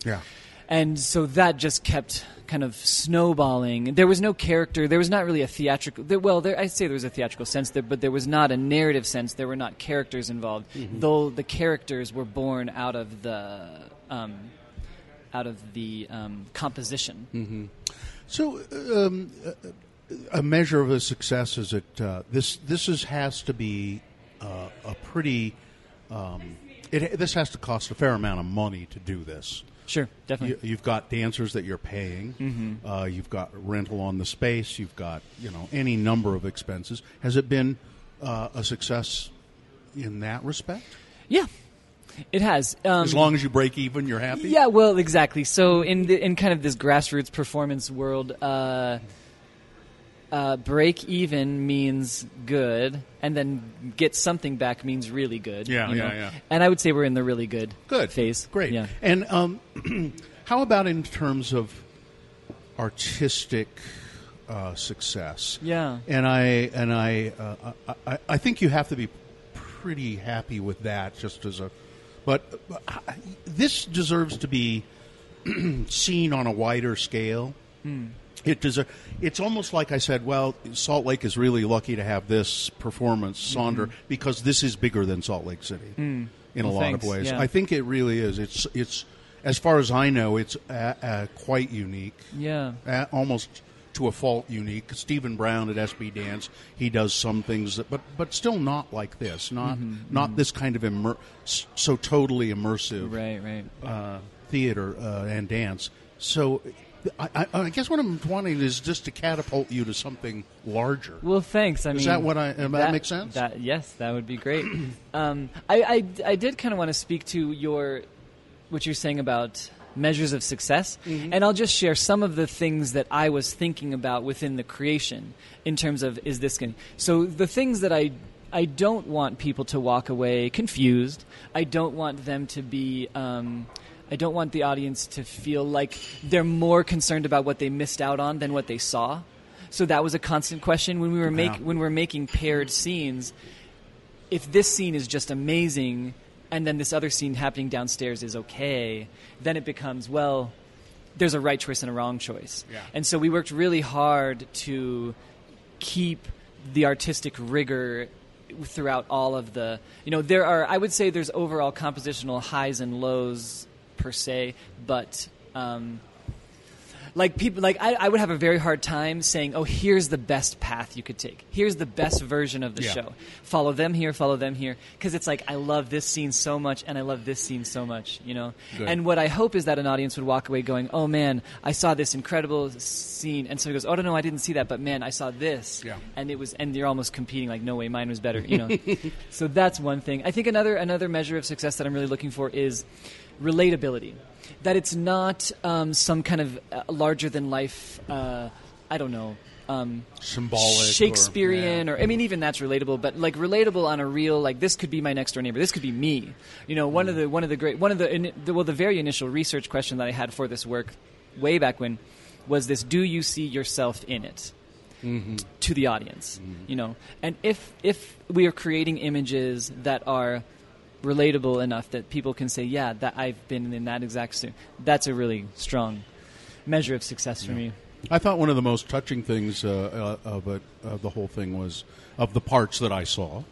Yeah. And so that just kept kind of snowballing. There was no character. There was not really a theatrical. There, well, there, I'd say there was a theatrical sense there, but there was not a narrative sense. There were not characters involved, though the characters were born out of the um, out of the um, composition. So, um, a measure of a success is that uh, this this is, has to be uh, a pretty. Um, it, this has to cost a fair amount of money to do this. Sure, definitely. You, you've got dancers that you're paying. Mm-hmm. Uh, you've got rental on the space. You've got you know any number of expenses. Has it been uh, a success in that respect? yeah, it has. Um, As long as you break even, you're happy. Yeah, well, exactly. So in the, in kind of this grassroots performance world, uh, uh, break even means good, and then get something back means really good. Yeah, you yeah, know? yeah. And I would say we're in the really good Good phase. Great. Yeah. And um, how about in terms of artistic uh, success? Yeah. and I and I, uh, I I think you have to be pretty happy with that. Just as a, but, but this deserves to be seen on a wider scale. It deserve, It's almost like I said. Well, Salt Lake is really lucky to have this performance, Sonder, because this is bigger than Salt Lake City in a lot thanks. of ways. Yeah. I think it really is. It's it's as far as I know, it's uh, uh, quite unique Yeah. uh, almost to a fault unique. Stephen Brown at SB Dance, he does some things, that, but but still not like this. Not Mm-hmm, not this kind of immer- so totally immersive Right. Right. uh, theater uh, and dance. So. I, I, I guess what I'm wanting is just to catapult you to something larger. Well, thanks. I Is mean, that what I- uh, that makes sense? That, yes, that would be great. um, I, I, I did kind of want to speak to your what you're saying about measures of success, Mm-hmm. and I'll just share some of the things that I was thinking about within the creation in terms of is this going. So the things that I I don't want people to walk away confused. I don't want them to be. Um, I don't want the audience to feel like they're more concerned about what they missed out on than what they saw. So that was a constant question when we were make, Yeah. when we're making paired scenes. If this scene is just amazing, and then this other scene happening downstairs is okay, then it becomes well. There's a right choice and a wrong choice, Yeah. and so we worked really hard to keep the artistic rigor throughout all of the you know there are i would say there's overall compositional highs and lows per se but um, like people like I, I would have a very hard time saying oh here's the best path you could take. Here's the best version of the Yeah. show. Follow them here follow them here. Because it's like i love this scene so much and i love this scene so much you know? Good. and what i hope is that an audience would walk away going oh man i saw this incredible scene. And somebody goes oh no no i didn't see that but man i saw this. Yeah. and it was and you're almost competing like no way mine was better you know? So that's one thing. I think another another measure of success that i'm really looking for is relatability that it's not um, some kind of uh, larger than life uh, i don't know um, Symbolic, or- Shakespearean, yeah. or, I mean, even that's relatable. But like relatable on a real, like this could be my next door neighbor. This could be me. You know, one of the one of the great one of the, in, the well, the very initial research question that I had for this work, way back when, was this: Do you see yourself in it? To the audience, you know, and if if we are creating images that are relatable enough that people can say, "Yeah, that I've been in that exact suit," that's a really strong measure of success for me. I thought one of the most touching things uh, uh, of, it, of the whole thing was of the parts that I saw.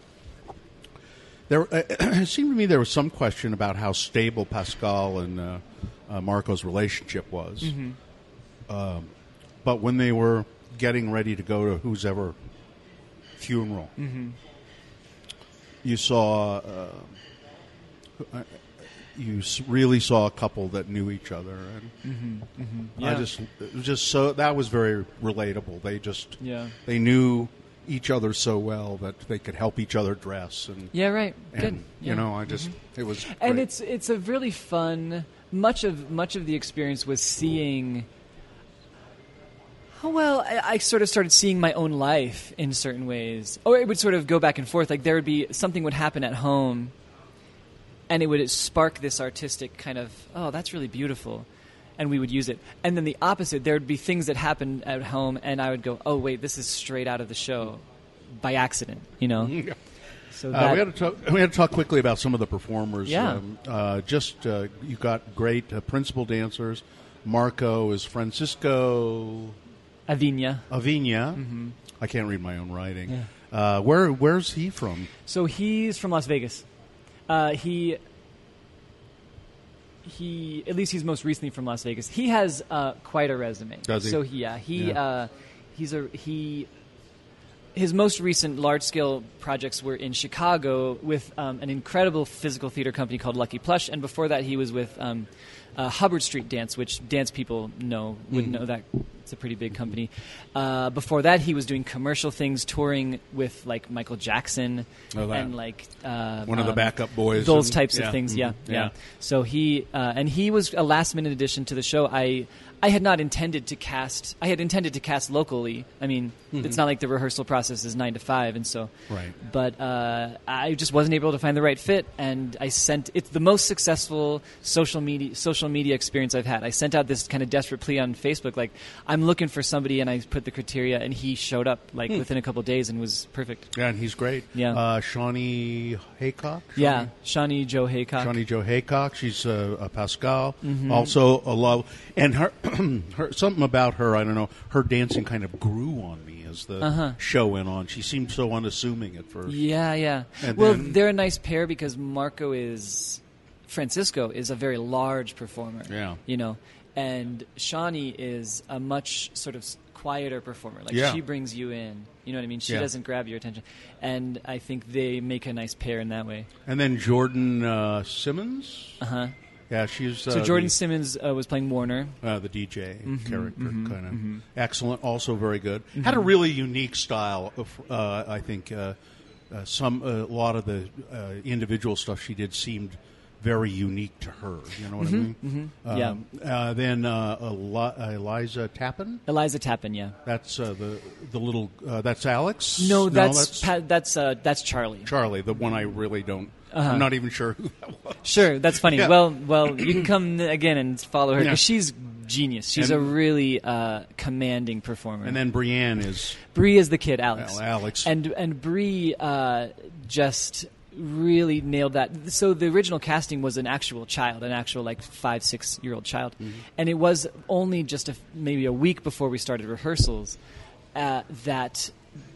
There uh, it seemed to me there was some question about how stable Pascal and uh, uh, Marco's relationship was. Um, but when they were getting ready to go to whose ever funeral, you saw. You really saw a couple that knew each other, and mm-hmm, mm-hmm. I Yeah. just it was just so that was very relatable. They just Yeah. they knew each other so well that they could help each other dress and Yeah, right. and Good. you Yeah. know I just mm-hmm. it was and it's it's a really fun much of much of the experience was seeing oh well I, I sort of started seeing my own life in certain ways or it would sort of go back and forth like there would be something would happen at home and it would spark this artistic kind of oh that's really beautiful and we would use it and then the opposite there would be things that happened at home and i would go oh wait this is straight out of the show by accident you know so Uh, we had to talk. We had to talk quickly about some of the performers. Yeah. Um, uh, just uh, you got great uh, principal dancers. Marco is Francisco Avinia. Avina. I can't read my own writing. Uh, where Where's he from? So he's from Las Vegas. Uh, he he at least he's most recently from Las Vegas. He has uh, quite a resume. Does he? So he, yeah, he Yeah. Uh, he's a he. His most recent large scale projects were in Chicago with um, an incredible physical theater company called Lucky Plush, and before that he was with um, uh, Hubbard Street Dance, which dance people know would Mm-hmm. know that it's a pretty big company. Uh, before that, he was doing commercial things, touring with like Michael Jackson Oh, and like uh, One of the um, backup boys Those and- types yeah. of things, yeah, Mhm. yeah, Yeah. So he uh, and he was a last minute addition to the show. I I had not intended to cast. I had intended to cast locally. I mean, it's not like the rehearsal process is nine to five, and so Mm-hmm. Right. But uh, I just wasn't able to find the right fit, and I sent. It's the most successful social media social media experience I've had. I sent out this kind of desperate plea on Facebook, like I'm looking for somebody, and I put the criteria, and he showed up like within a couple days and was perfect. Yeah, and he's great. Yeah. Uh, Shawnee Haycock. Yeah, Shawnee Joe Haycock. Shawnee Joe Haycock. She's uh, a Pascal. Mm-hmm. Also a love, and her, her something about her. I don't know. Her dancing kind of grew on me as the Uh-huh. show went on. She seemed so unassuming at first. Yeah, yeah. And well, then- they're a nice pair because Marco is Francisco is a very large performer. Yeah. you know, and Shawnee is a much sort of quieter performer. Like Yeah. she brings you in. You know what I mean? She Yeah. doesn't grab your attention, and I think they make a nice pair in that way. And then Jordan uh, Simmons. Uh huh. Yeah, she's uh, So Jordan the, Simmons uh, was playing Warner. uh, the DJ Mm-hmm, character, kind of excellent. Also very good. Had a really unique style. Of, uh, I think uh, uh, some a lot of the uh, individual stuff she did seemed very unique to her. You know what I mean? Yeah. Um, uh, then uh, Eli- Eliza Tappan. Eliza Tappan, yeah. That's uh, the the little. Uh, that's Alex. No, that's that's Pa- that's uh, that's Charlie. Charlie, the one I really don't. I'm not even sure who that was. Sure, that's funny. Yeah. Well, well, you can come again and follow her Yeah. she's genius. She's And- a really uh, commanding performer. And then Brienne is Bree is the kid, Alex. Well, Alex. And and Bree uh, just really nailed that. So the original casting was an actual child, an actual like five, six year old child, Mm-hmm. and it was only just a, maybe a week before we started rehearsals uh, that.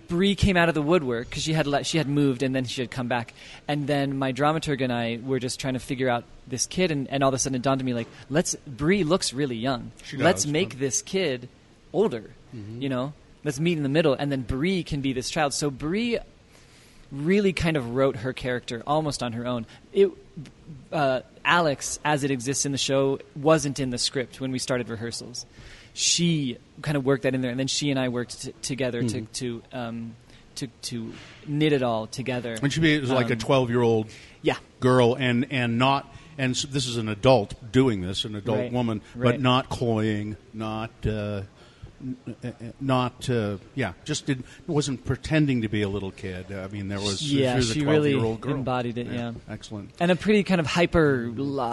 Bree came out of the woodwork because she had le- she had moved and then she had come back, and then my dramaturg and I were just trying to figure out this kid, and, and all of a sudden it dawned on me like, let's Bree looks really young. She let's does. make this kid older. Mm-hmm. You know, let's meet in the middle, and then Bree can be this child. So Bree really kind of wrote her character almost on her own. It, uh, Alex, as it exists in the show, wasn't in the script when we started rehearsals. She kind of worked that in there, and then she and I worked t- together to to, um, to to knit it all together. And she was like a Um, 12 year old Yeah, girl, and, and not, and s this is an adult doing this, an adult Right. woman, Right. but not cloying, not, uh, not, uh, yeah, just did, wasn't pretending to be a little kid. I mean, there was, Yeah, she was a she 12 really girl. embodied it, yeah. Excellent. and a pretty kind of hyper,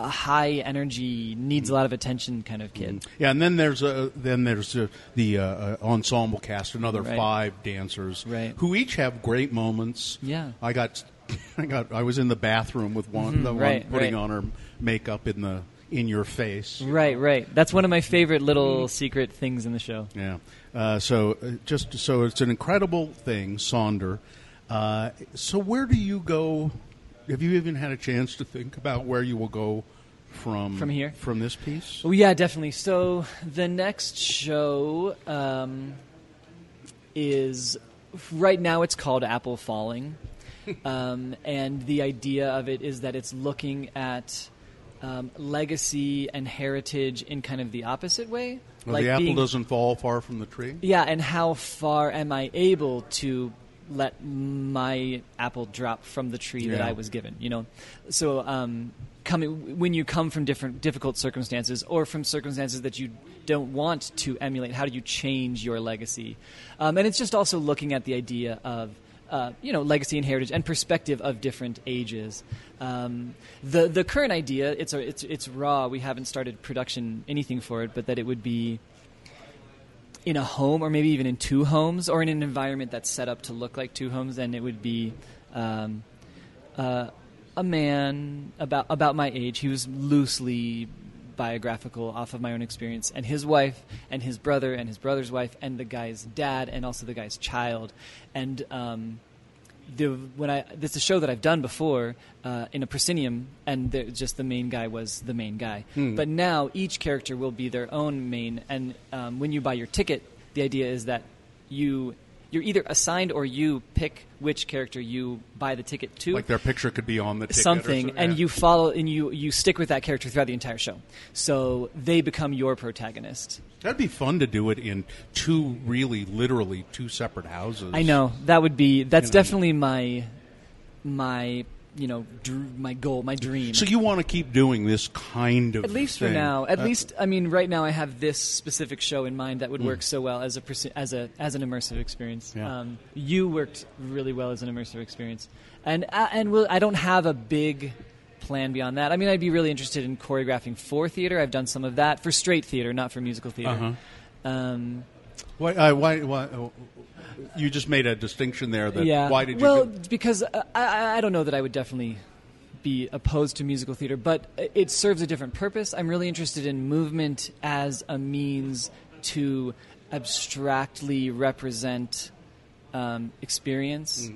high energy, needs a lot of attention kind of kid. Yeah, and then there's uh, then there's uh, the uh, uh, ensemble cast, another Right. five dancers, Right. who each have great moments. Yeah. I got, I got, I was in the bathroom with one, the Mm-hmm. right, one putting right. on her makeup in the in your face. Right, right. That's one of my favorite little secret things in the show. Yeah. Uh, so uh, just so it's an incredible thing, Sonder. Uh, so where do you go? Have you even had a chance to think about where you will go from From here? from this piece? Oh yeah, definitely. So the next show um, is right now. It's called Apple Falling, um, and the idea of it is that it's looking at um, legacy and heritage in kind of the opposite way. Well, the apple being- doesn't fall far from the tree. Yeah, and how far am I able to let my apple drop from the tree that I was given? You know, so um, coming when you come from different difficult circumstances or from circumstances that you don't want to emulate, how do you change your legacy? Um, and it's just also looking at the idea of. Uh, you know, legacy and heritage and perspective of different ages. Um, the the current idea it's a, it's it's raw. We haven't started production anything for it, but that it would be in a home or maybe even in two homes or in an environment that's set up to look like two homes and it would be um, uh, a man about about my age he was loosely biographical off of my own experience. And his wife and his brother and his brother's wife and the guy's dad and also the guy's child. And um, the when I this is a show that I've done before uh, in a proscenium, and the, just the main guy was the main guy. But now each character will be their own main, and um, when you buy your ticket, the idea is that you you're either assigned or you pick which character you buy the ticket to. Like their picture could be on the ticket or something, so- and you follow and you you stick with that character throughout the entire show. So they become your protagonist. That'd be fun to do it in two, really, literally two separate houses. I know that would be that's You know. definitely my my you know dr- my goal, my dream. So you want to keep doing this kind of at least for now. At Uh, least I mean, right now I have this specific show in mind that would work so well as a persi- as a as an immersive experience. Yeah. Um, you worked really well as an immersive experience, and uh, and we'll, I don't have a big plan beyond that. I mean, I'd be really interested in choreographing for theater. I've done some of that for straight theater, not for musical theater. Uh-huh. Um, Why, uh, why, why, uh, you just made a distinction there. That yeah. why did you? well, do- because I, I don't know that I would definitely be opposed to musical theater, but it serves a different purpose. I'm really interested in movement as a means to abstractly represent um, experience.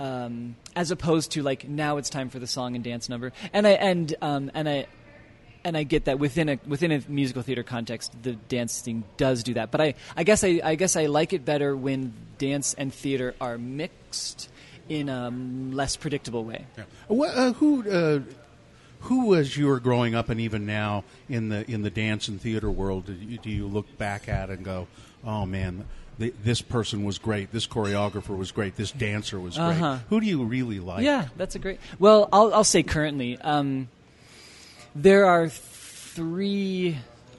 Um, as opposed to like now it's time for the song and dance number, and I and um, and I and I get that within a within a musical theater context, the dancing does do that. But I, I guess I, I guess I like it better when dance and theater are mixed in a less predictable way. Yeah. Wha- uh, who, uh, who, as you were growing up, and even now in the in the dance and theater world, do you, do you look back at and go, "Oh man, th- this person was great. This choreographer was great. This dancer was great." Uh-huh. Who do you really like? Yeah, that's a great. Well, I'll I'll say currently, um, there are three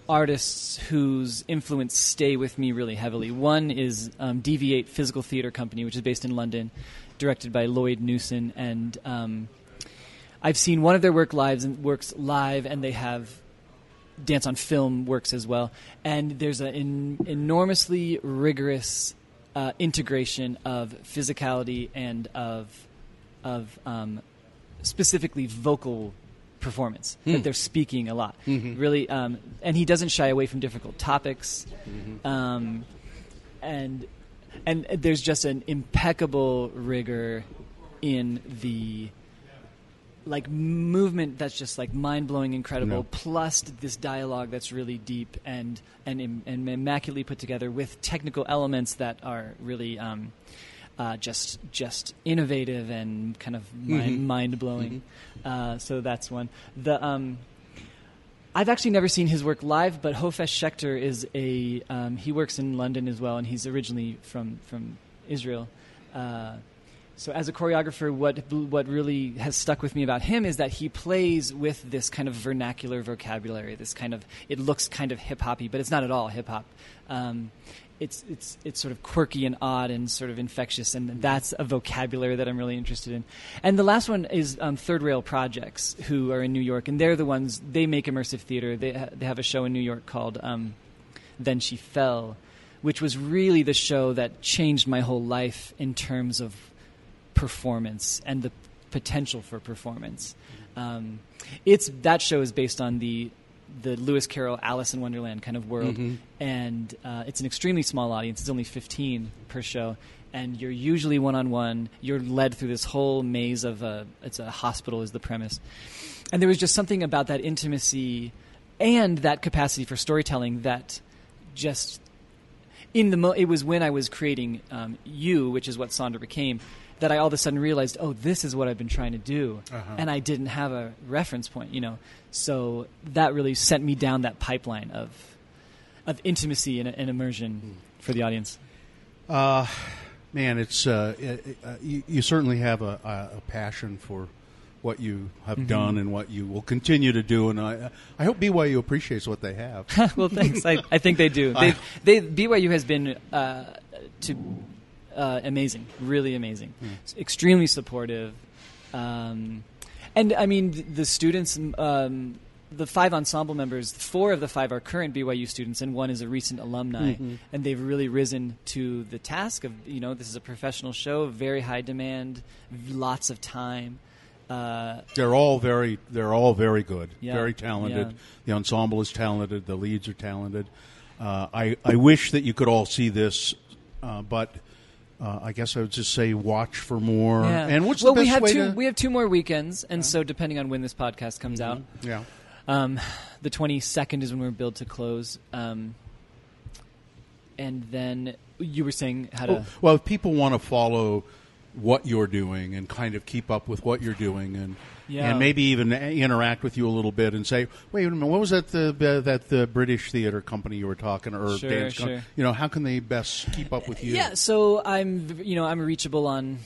artists whose influence stay with me really heavily. One is um, DV8 Physical Theater Company, which is based in London, directed by Lloyd Newson, and um, I've seen one of their work lives and works live, and they have dance on film works as well. And there's an en- enormously rigorous uh, integration of physicality and of of um, specifically vocal performance that they're speaking a lot. Really, um, and he doesn't shy away from difficult topics. Um, and and there's just an impeccable rigor in the like movement that's just like mind blowing, incredible. No. Plus this dialogue that's really deep and and and immaculately put together with technical elements that are really um, uh, just just innovative and kind of mind mind blowing. Uh, so that's one. The um, I've actually never seen his work live, but Hofesh Shechter is a um, he works in London as well, and he's originally from from Israel. Uh, so as a choreographer, what what really has stuck with me about him is that he plays with this kind of vernacular vocabulary. This kind of it looks kind of hip hoppy, but it's not at all hip hop. Um, it's it's it's sort of quirky and odd and sort of infectious, and that's a vocabulary that I'm really interested in. And the last one is um, Third Rail Projects, who are in New York, and they're the ones they make immersive theater. They ha- they have a show in New York called um, Then She Fell, which was really the show that changed my whole life in terms of performance and the potential for performance. Um, it's that show is based on the the Lewis Carroll Alice in Wonderland kind of world, and uh, it's an extremely small audience. It's only fifteen per show, and you're usually one on one. You're led through this whole maze of a it's a hospital is the premise, and there was just something about that intimacy and that capacity for storytelling that just in the mo- it was when I was creating um, you, which is what Sonder became, that I all of a sudden realized, oh, this is what I've been trying to do, and I didn't have a reference point, you know. So that really sent me down that pipeline of of intimacy and, and immersion for the audience. Uh, man, it's uh, it, uh, you, you certainly have a, a, a passion for what you have Mm-hmm. done and what you will continue to do, and I I hope BYU appreciates what they have. well, thanks. I, I think they do. They, they BYU has been uh, to uh, amazing, really amazing, S- extremely supportive, um, and I mean th- the students. Um, the five ensemble members, four of the five are current BYU students, and one is a recent alumni, and they've really risen to the task of you know this is a professional show, very high demand, lots of time. Uh, They're all very they're all very good, Yeah, very talented. yeah. The ensemble is talented. The leads are talented. Uh, I I wish that you could all see this, uh, but. Uh, I guess I would just say watch for more. yeah. And what's well, the best we have way two to? we have two more weekends, and so depending on when this podcast comes out, yeah. Um, the 22nd is when we're billed to close. Um, and then you were saying how to. Well, if people want to follow what you're doing and kind of keep up with what you're doing and Yeah. and maybe even interact with you a little bit and say, wait a minute, what was that the uh, that the British theater company you were talking or Sure, dance sure. you know how can they best keep up with you? Yeah, so I'm you know I'm reachable on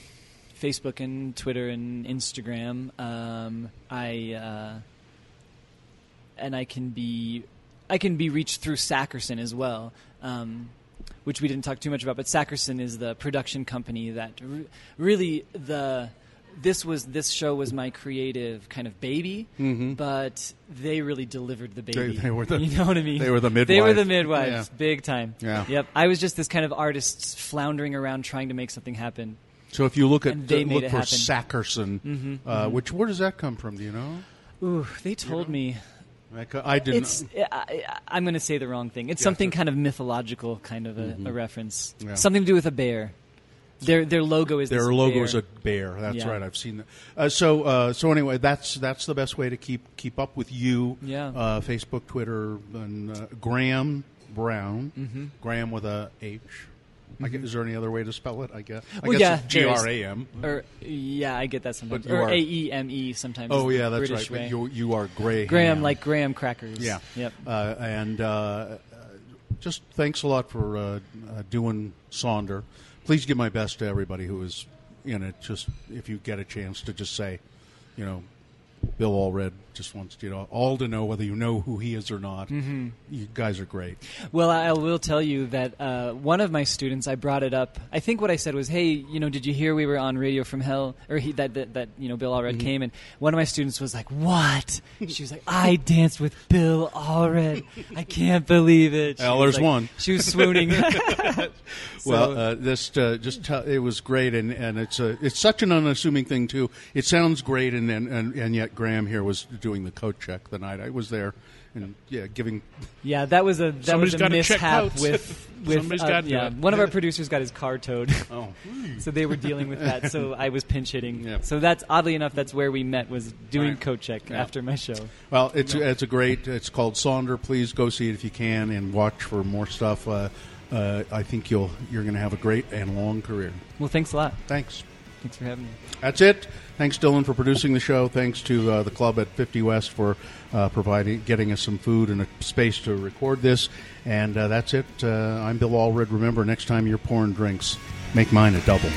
Facebook and Twitter and Instagram. Um, I uh, and I can be I can be reached through Sackerson as well, um, which we didn't talk too much about. But Sackerson is the production company that re- really the this was this show was my creative kind of baby, but they really delivered the baby. Mm-hmm. they were the- you know what I mean? they were the midwives. They were the midwives, Yeah. big time. Yeah. Yep. I was just this kind of artist floundering around trying to make something happen. So if you look at And they uh, look for happen. Sackerson, uh, which where does that come from? Do you know? Ooh, they told me I didn't. it's. I, I, I'm going to say the wrong thing. It's something kind of mythological, kind of a, a reference. Mm-hmm. Yeah. Something to do with a bear. Their their logo is Their logo bear. is a bear. That's Yeah. right. I've seen that. Uh, so uh, so anyway, that's that's the best way to keep keep up with you. Yeah. Uh, Facebook, Twitter, and uh, Graham Brown. Mm-hmm. Graham with a H. I guess, is there any other way to spell it? I guess. I Well, guess yeah, G. R A M. Or yeah, I get that sometimes. But or A E M E sometimes. Oh yeah, that's British right. You you are Graham. Graham like graham crackers. Yeah. Yep. Uh, and uh, just thanks a lot for uh, uh, doing Sonder. Please give my best to everybody who is in it. Just if you get a chance to just say, you know, Bill Allred just wants you know all to know whether you know who he is or not. Mm-hmm. You guys are great. Well, I will tell you that uh, one of my students, I brought it up. I think what I said was, "Hey, you know, did you hear we were on Radio from Hell?" Or he, that, that that you know Bill Allred Mm-hmm. came, and one of my students was like, "What?" She was like, "I danced with Bill Allred. I can't believe it." She Well, there's like- one. She was swooning. well, uh, this uh, just tell it was great, and, and it's a it's such an unassuming thing too. It sounds great, and and, and, and yet Graham here was doing the coat check the night I was there, and yeah, giving yeah, that was a that Somebody's was a gotta check mishap coats. with with Somebody's uh, gotta do yeah. it. One of our producers got his car towed. oh So they were dealing with that. So I was pinch hitting. Yeah. So that's oddly enough, that's where we met was doing Right. coat check Yeah. after my show. Well, it's it's a great. It's called Sonder. Please go see it if you can, and watch for more stuff. Uh, uh, I think you'll you're going to have a great and long career. Well, thanks a lot. Thanks. Thanks for having me. That's it. Thanks, Dylan, for producing the show. Thanks to uh, the club at 50 West for uh, providing, getting us some food and a space to record this. And uh, that's it. Uh, I'm Bill Allred. Remember, next time you're pouring drinks, make mine a double.